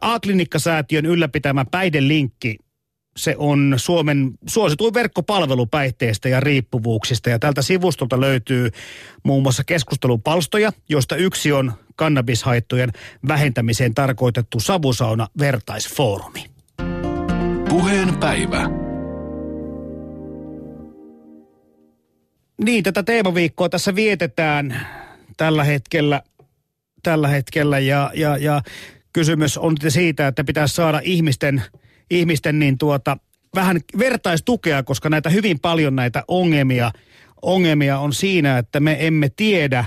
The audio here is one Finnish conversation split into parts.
A-klinikkasäätiön ylläpitämä päihdelinkki se on Suomen suosituin verkkopalvelu päihteistä ja riippuvuuksista. Ja tältä sivustolta löytyy muun muassa keskustelupalstoja, joista yksi on kannabishaittojen vähentämiseen tarkoitettu savusauna vertaisfoorumi. Puheen päivä. Niin, tätä teemaviikkoa tässä vietetään tällä hetkellä, tällä hetkellä ja, ja, ja kysymys on siitä, että pitäisi saada ihmisten, ihmisten niin tuota, vähän vertaistukea, koska näitä hyvin paljon näitä ongelmia, ongelmia on siinä, että me emme tiedä,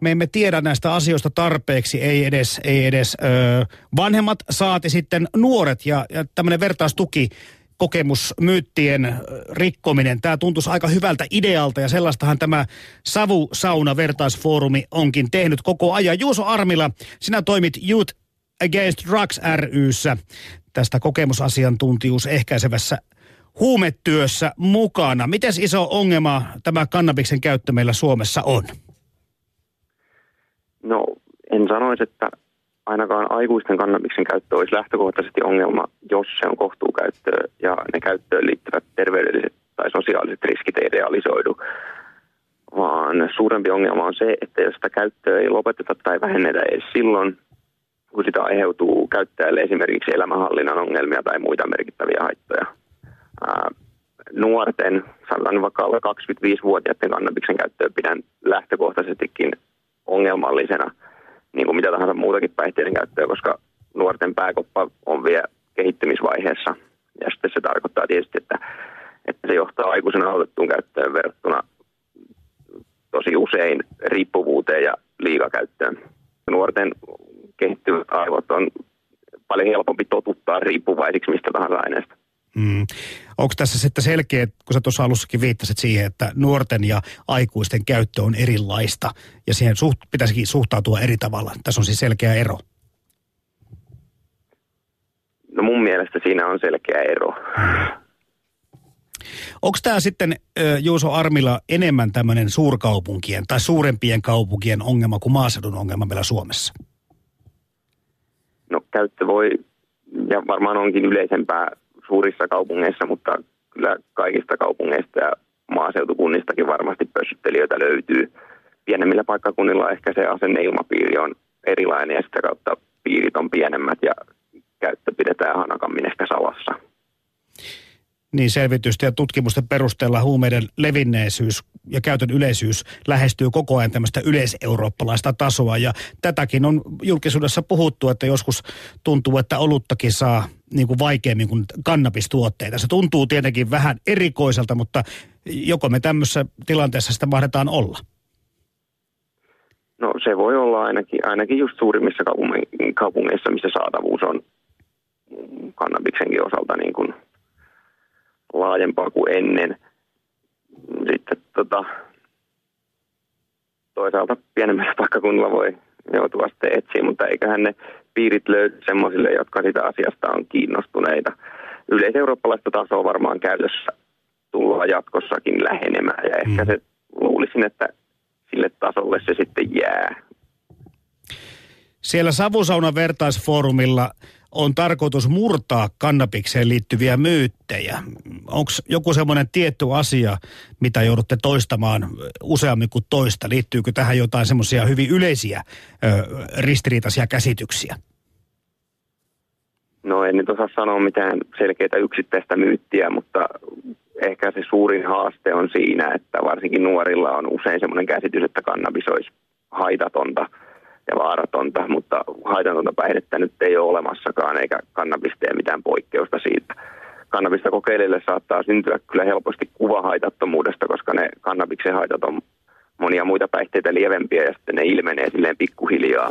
me emme tiedä näistä asioista tarpeeksi, ei edes, ei edes ö, vanhemmat saati sitten nuoret ja, ja tämmöinen vertaistuki kokemusmyyttien rikkominen. Tämä tuntuisi aika hyvältä idealta ja sellaistahan tämä Savu-sauna vertaisfoorumi onkin tehnyt koko ajan. Juuso Armila, sinä toimit Youth Against Drugs ryssä tästä kokemusasiantuntijuus ehkäisevässä huumetyössä mukana. Miten iso ongelma tämä kannabiksen käyttö meillä Suomessa on? No en sanoisi, että ainakaan aikuisten kannabiksen käyttö olisi lähtökohtaisesti ongelma, jos se on kohtuukäyttöä ja ne käyttöön liittyvät terveydelliset tai sosiaaliset riskit ei realisoidu. Vaan suurempi ongelma on se, että jos sitä käyttöä ei lopeteta tai vähennetä edes silloin, kun sitä aiheutuu käyttäjälle esimerkiksi elämänhallinnan ongelmia tai muita merkittäviä haittoja. Ää, nuorten, sanotaan vaikka alle 25-vuotiaiden kannabiksen käyttöä pidän lähtökohtaisestikin ongelmallisena, niin kuin mitä tahansa muutakin päihteiden käyttöä, koska nuorten pääkoppa on vielä kehittymisvaiheessa. Ja sitten se tarkoittaa tietysti, että, että se johtaa aikuisena aloitettuun käyttöön verrattuna tosi usein riippuvuuteen ja liikakäyttöön. Nuorten kehittyvät aivot on paljon helpompi totuttaa riippuvaisiksi mistä tahansa aineesta. Mm. Onko tässä sitten selkeä, kun sä tuossa alussakin viittasit siihen, että nuorten ja aikuisten käyttö on erilaista ja siihen suht, pitäisikin suhtautua eri tavalla. Tässä on siis selkeä ero. No mun mielestä siinä on selkeä ero. Onko tämä sitten Juuso Armilla enemmän tämmöinen suurkaupunkien tai suurempien kaupunkien ongelma kuin maaseudun ongelma meillä Suomessa? No käyttö voi, ja varmaan onkin yleisempää suurissa kaupungeissa, mutta kyllä kaikista kaupungeista ja maaseutukunnistakin varmasti pössyttelijöitä löytyy. Pienemmillä paikkakunnilla ehkä se asenneilmapiiri on erilainen ja sitä kautta piirit on pienemmät ja käyttö pidetään hanakammin ehkä salassa niin selvitysten ja tutkimusten perusteella huumeiden levinneisyys ja käytön yleisyys lähestyy koko ajan tämmöistä yleiseurooppalaista tasoa. Ja tätäkin on julkisuudessa puhuttu, että joskus tuntuu, että oluttakin saa niin kuin vaikeammin kuin kannabistuotteita. Se tuntuu tietenkin vähän erikoiselta, mutta joko me tämmöisessä tilanteessa sitä mahdetaan olla? No se voi olla ainakin, ainakin just suurimmissa kaupungeissa, missä saatavuus on kannabiksenkin osalta niin kuin – laajempaa kuin ennen. Sitten tota, toisaalta pienemmällä paikkakunnalla voi joutua sitten etsiä, mutta eiköhän ne piirit löydy semmoisille, jotka sitä asiasta on kiinnostuneita. Yleiseurooppalaista tasoa varmaan käytössä tullaan jatkossakin lähenemään ja ehkä mm. se luulisin, että sille tasolle se sitten jää. Siellä Savusaunan vertaisfoorumilla on tarkoitus murtaa kannabikseen liittyviä myyttejä. Onko joku semmoinen tietty asia, mitä joudutte toistamaan useammin kuin toista? Liittyykö tähän jotain semmoisia hyvin yleisiä ö, ristiriitaisia käsityksiä? No en nyt osaa sanoa mitään selkeitä yksittäistä myyttiä, mutta ehkä se suurin haaste on siinä, että varsinkin nuorilla on usein semmoinen käsitys, että kannabis olisi haitatonta – ja vaaratonta, mutta haitatonta päihdettä nyt ei eikä kannabista ja mitään poikkeusta siitä. Kannabista kokeilijoille saattaa syntyä kyllä helposti kuva haitattomuudesta, koska ne kannabiksen haitat on monia muita päihteitä lievempiä ja sitten ne ilmenee silleen pikkuhiljaa.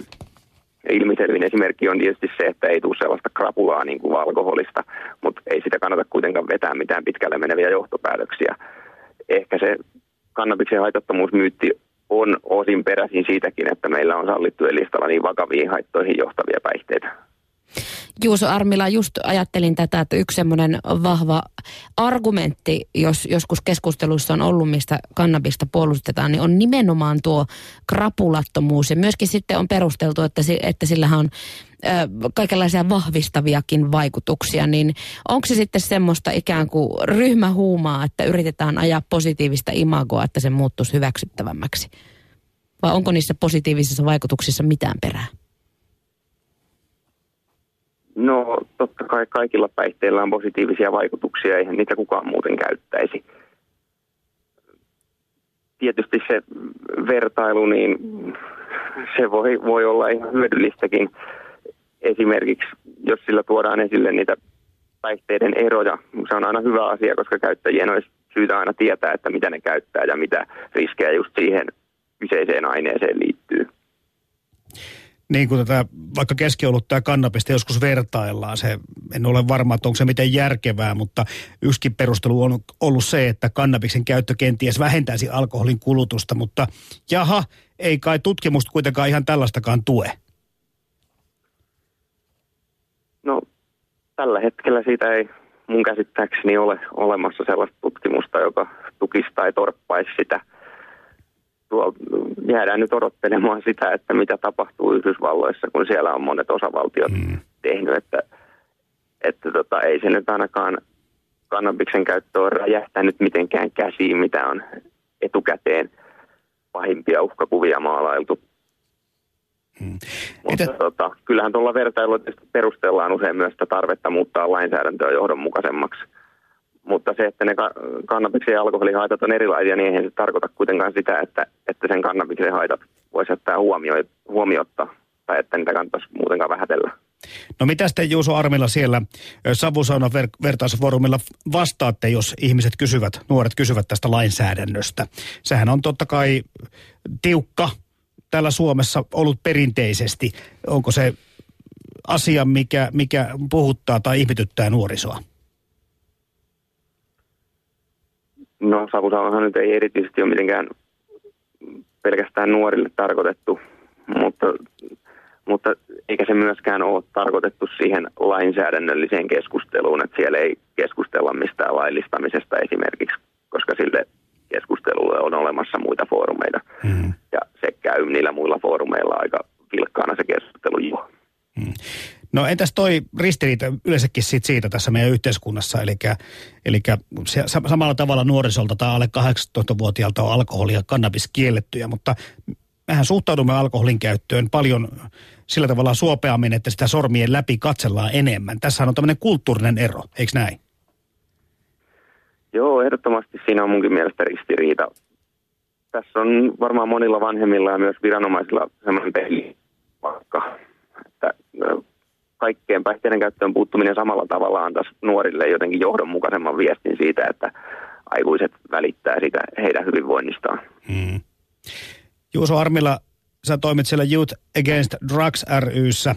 Ja ilmiselvin esimerkki on tietysti se, että ei tule sellaista krapulaa niin kuin alkoholista, mutta ei sitä kannata kuitenkaan vetää mitään pitkälle meneviä johtopäätöksiä. Ehkä se kannabiksen haitattomuusmyytti on osin peräisin siitäkin, että meillä on sallittujen listalla niin vakaviin haittoihin johtavia päihteitä. Juuso Armila, just ajattelin tätä, että yksi semmoinen vahva argumentti, jos joskus keskusteluissa on ollut, mistä kannabista puolustetaan, niin on nimenomaan tuo krapulattomuus. Ja myöskin sitten on perusteltu, että, että sillähän on kaikenlaisia vahvistaviakin vaikutuksia. Niin onko se sitten semmoista ikään kuin ryhmähuumaa, että yritetään ajaa positiivista imagoa, että se muuttuisi hyväksyttävämmäksi? Vai onko niissä positiivisissa vaikutuksissa mitään perää? No totta kai kaikilla päihteillä on positiivisia vaikutuksia, eihän niitä kukaan muuten käyttäisi. Tietysti se vertailu, niin se voi, voi olla ihan hyödyllistäkin. Esimerkiksi jos sillä tuodaan esille niitä päihteiden eroja, se on aina hyvä asia, koska käyttäjien olisi syytä aina tietää, että mitä ne käyttää ja mitä riskejä just siihen kyseiseen aineeseen liittyy niin kuin tätä vaikka keskiolutta ja kannabista joskus vertaillaan. Se, en ole varma, että onko se miten järkevää, mutta yksikin perustelu on ollut se, että kannabiksen käyttö kenties vähentäisi alkoholin kulutusta, mutta jaha, ei kai tutkimusta kuitenkaan ihan tällaistakaan tue. No, tällä hetkellä siitä ei mun käsittääkseni ole olemassa sellaista tutkimusta, joka tukisi tai torppaisi sitä – tuo, jäädään nyt odottelemaan sitä, että mitä tapahtuu Yhdysvalloissa, kun siellä on monet osavaltiot mm. tehnyt, että, että tota, ei se nyt ainakaan kannabiksen käyttö ole räjähtänyt mitenkään käsiin, mitä on etukäteen pahimpia uhkakuvia maalailtu. Hmm. Mutta Etä... tota, kyllähän tuolla vertailulla perustellaan usein myös sitä tarvetta muuttaa lainsäädäntöä johdonmukaisemmaksi – mutta se, että ne kannabiksen ja alkoholin haitat on erilaisia, niin eihän se tarkoita kuitenkaan sitä, että, että sen kannabiksen haitat voisi ottaa huomio, huomiotta tai että niitä kannattaisi muutenkaan vähätellä. No mitä sitten Juuso Armilla siellä Savusaunan ver- vertaisfoorumilla vastaatte, jos ihmiset kysyvät, nuoret kysyvät tästä lainsäädännöstä? Sehän on totta kai tiukka täällä Suomessa ollut perinteisesti. Onko se asia, mikä, mikä puhuttaa tai ihmetyttää nuorisoa? No savusaunahan nyt ei erityisesti ole mitenkään pelkästään nuorille tarkoitettu, mutta, mutta eikä se myöskään ole tarkoitettu siihen lainsäädännölliseen keskusteluun, että siellä ei keskustella mistään laillistamisesta esimerkiksi, koska sille keskustelulle on olemassa muita foorumeita. Mm. Ja se käy niillä muilla foorumeilla aika vilkkaana se keskustelu jo. Mm. No entäs toi ristiriita yleensäkin siitä, siitä tässä meidän yhteiskunnassa, eli, eli samalla tavalla nuorisolta tai alle 18-vuotiaalta on alkoholi ja kannabis kiellettyjä, mutta mehän suhtaudumme alkoholin käyttöön paljon sillä tavalla suopeammin, että sitä sormien läpi katsellaan enemmän. Tässä on tämmöinen kulttuurinen ero, eikö näin? Joo, ehdottomasti siinä on munkin mielestä ristiriita. Tässä on varmaan monilla vanhemmilla ja myös viranomaisilla semmoinen peli, kaikkeen päihteiden käyttöön puuttuminen samalla tavalla antaisi nuorille jotenkin johdonmukaisemman viestin siitä, että aikuiset välittää sitä heidän hyvinvoinnistaan. Hmm. Juuso Armila, sä toimit siellä Youth Against Drugs ryssä.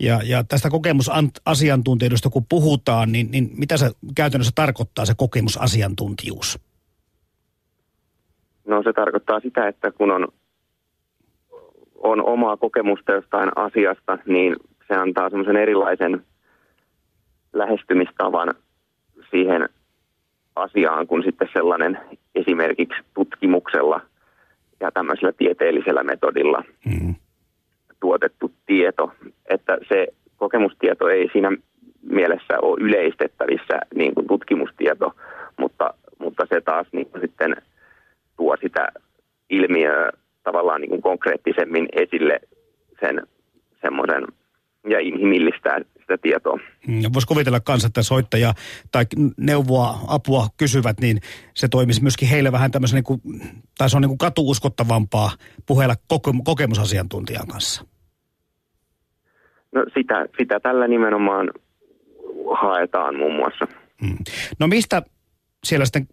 Ja, ja tästä kokemusasiantuntijuudesta kun puhutaan, niin, niin mitä se käytännössä tarkoittaa se kokemusasiantuntijuus? No se tarkoittaa sitä, että kun on, on omaa kokemusta jostain asiasta, niin se antaa semmoisen erilaisen lähestymistavan siihen asiaan kuin sitten sellainen esimerkiksi tutkimuksella ja tämmöisellä tieteellisellä metodilla mm. tuotettu tieto. Että se kokemustieto ei siinä mielessä ole yleistettävissä niin kuin tutkimustieto, mutta, mutta se taas niin kuin sitten tuo sitä ilmiöä tavallaan niin kuin konkreettisemmin esille sen semmoisen ja inhimillistää sitä tietoa. Mm, Voisi kuvitella kanssa, että soittaja tai neuvoa, apua kysyvät, niin se toimisi myöskin heille vähän tämmöisen, niin kuin, tai se on niin kuin katuuskottavampaa puheella kokemusasiantuntijan kanssa. No sitä, sitä tällä nimenomaan haetaan muun muassa. Hmm. No mistä siellä sitten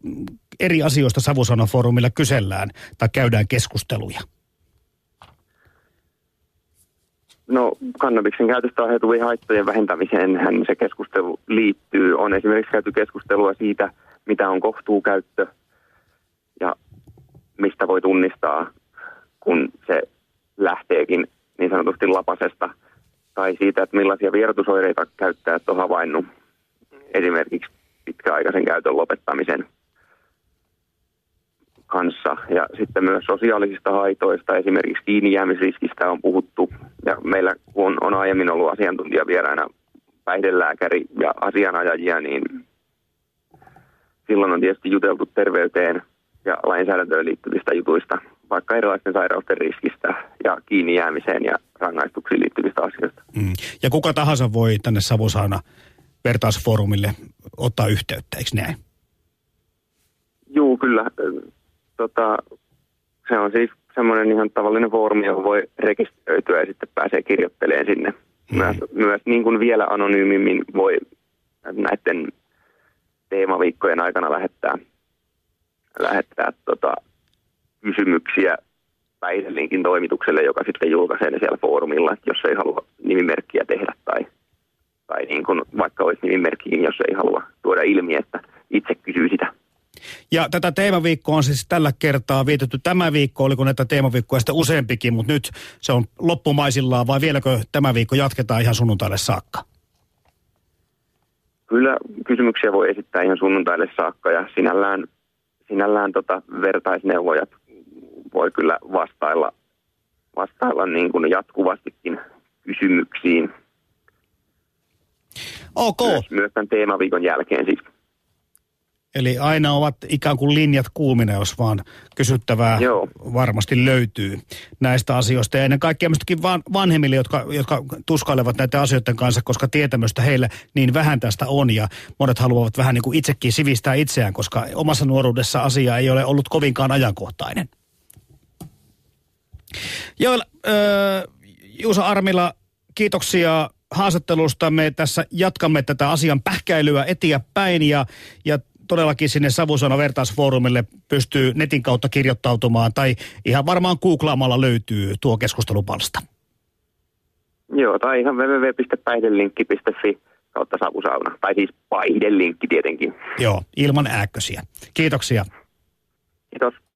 eri asioista Savusanofoorumilla kysellään tai käydään keskusteluja? No kannabiksen käytöstä aiheutuvien haittojen vähentämiseen hän se keskustelu liittyy. On esimerkiksi käyty keskustelua siitä, mitä on kohtuukäyttö ja mistä voi tunnistaa, kun se lähteekin niin sanotusti lapasesta tai siitä, että millaisia vierotusoireita käyttäjät on havainnut esimerkiksi pitkäaikaisen käytön lopettamisen kanssa. Ja sitten myös sosiaalisista haitoista, esimerkiksi kiinnijäämisriskistä on puhuttu. Ja meillä kun on aiemmin ollut asiantuntijavieraina päihdelääkäri ja asianajajia, niin silloin on tietysti juteltu terveyteen ja lainsäädäntöön liittyvistä jutuista, vaikka erilaisten sairausten riskistä ja kiinni jäämiseen ja rangaistuksiin liittyvistä asioista. Mm. Ja kuka tahansa voi tänne Savusaana vertausfoorumille ottaa yhteyttä, eikö näin? Joo, kyllä. Tota, se on siis semmoinen ihan tavallinen foorumi, johon voi rekisteröityä ja sitten pääsee kirjoittelemaan sinne. Mm. Myös, myös niin kuin vielä anonyymimmin voi näiden teemaviikkojen aikana lähettää, lähettää tota, kysymyksiä Päihdelinkin toimitukselle, joka sitten julkaisee ne siellä foorumilla, että jos ei halua nimimerkkiä tehdä tai, tai niin kuin vaikka olisi nimimerkkiin, jos ei halua tuoda ilmi, että itse kysyy sitä. Ja tätä teemaviikkoa on siis tällä kertaa vietetty tämä viikko, oliko näitä teemaviikkoja sitten useampikin, mutta nyt se on loppumaisillaan vai vieläkö tämä viikko jatketaan ihan sunnuntaille saakka? Kyllä kysymyksiä voi esittää ihan sunnuntaille saakka ja sinällään, sinällään tota vertaisneuvojat voi kyllä vastailla, vastailla niin kuin jatkuvastikin kysymyksiin. Ok. Myös, myös tämän teemaviikon jälkeen siis. Eli aina ovat ikään kuin linjat kuumina, jos vaan kysyttävää Joo. varmasti löytyy näistä asioista. Ja ennen kaikkea myöskin van, vanhemmille, jotka, jotka tuskailevat näitä asioiden kanssa, koska tietämystä heille niin vähän tästä on. Ja monet haluavat vähän niin kuin itsekin sivistää itseään, koska omassa nuoruudessa asia ei ole ollut kovinkaan ajankohtainen. Joo, äh, Juuso Armila, kiitoksia haastattelusta. Me tässä jatkamme tätä asian pähkäilyä eteenpäin ja, ja todellakin sinne Savusana vertaisfoorumille pystyy netin kautta kirjoittautumaan tai ihan varmaan googlaamalla löytyy tuo keskustelupalsta. Joo, tai ihan www.päihdelinkki.fi kautta savusauna. Tai siis paihdelinkki tietenkin. Joo, ilman ääkkösiä. Kiitoksia. Kiitos.